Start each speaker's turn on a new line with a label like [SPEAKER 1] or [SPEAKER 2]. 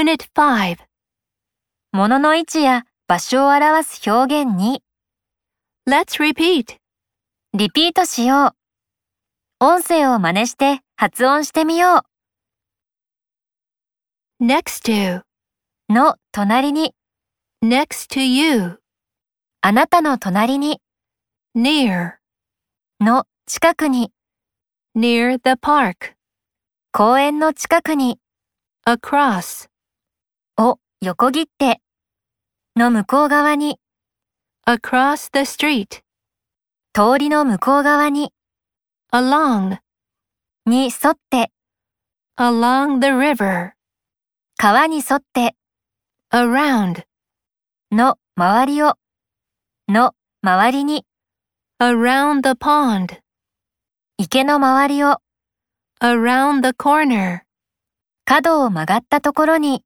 [SPEAKER 1] Unit 5.
[SPEAKER 2] 物の位置や場所を表す表現に
[SPEAKER 1] Let's repeat.
[SPEAKER 2] リピートしよう。音声を真似して発音してみよ
[SPEAKER 1] Next to.
[SPEAKER 2] う。の隣に、
[SPEAKER 1] Next to you.
[SPEAKER 2] あなたの隣に、
[SPEAKER 1] Near.
[SPEAKER 2] の近くに、
[SPEAKER 1] Near the park.
[SPEAKER 2] 公園の近くに、
[SPEAKER 1] Across.
[SPEAKER 2] を横切って、の向こう側に、
[SPEAKER 1] Across the street.
[SPEAKER 2] 通りの向こう側に、
[SPEAKER 1] Along.
[SPEAKER 2] に沿って、
[SPEAKER 1] Along the river.
[SPEAKER 2] 川に沿って、
[SPEAKER 1] Around.
[SPEAKER 2] の周りを、の周りに、
[SPEAKER 1] Around the pond.
[SPEAKER 2] 池の周りを、
[SPEAKER 1] Around the corner.
[SPEAKER 2] 角を曲がったところに、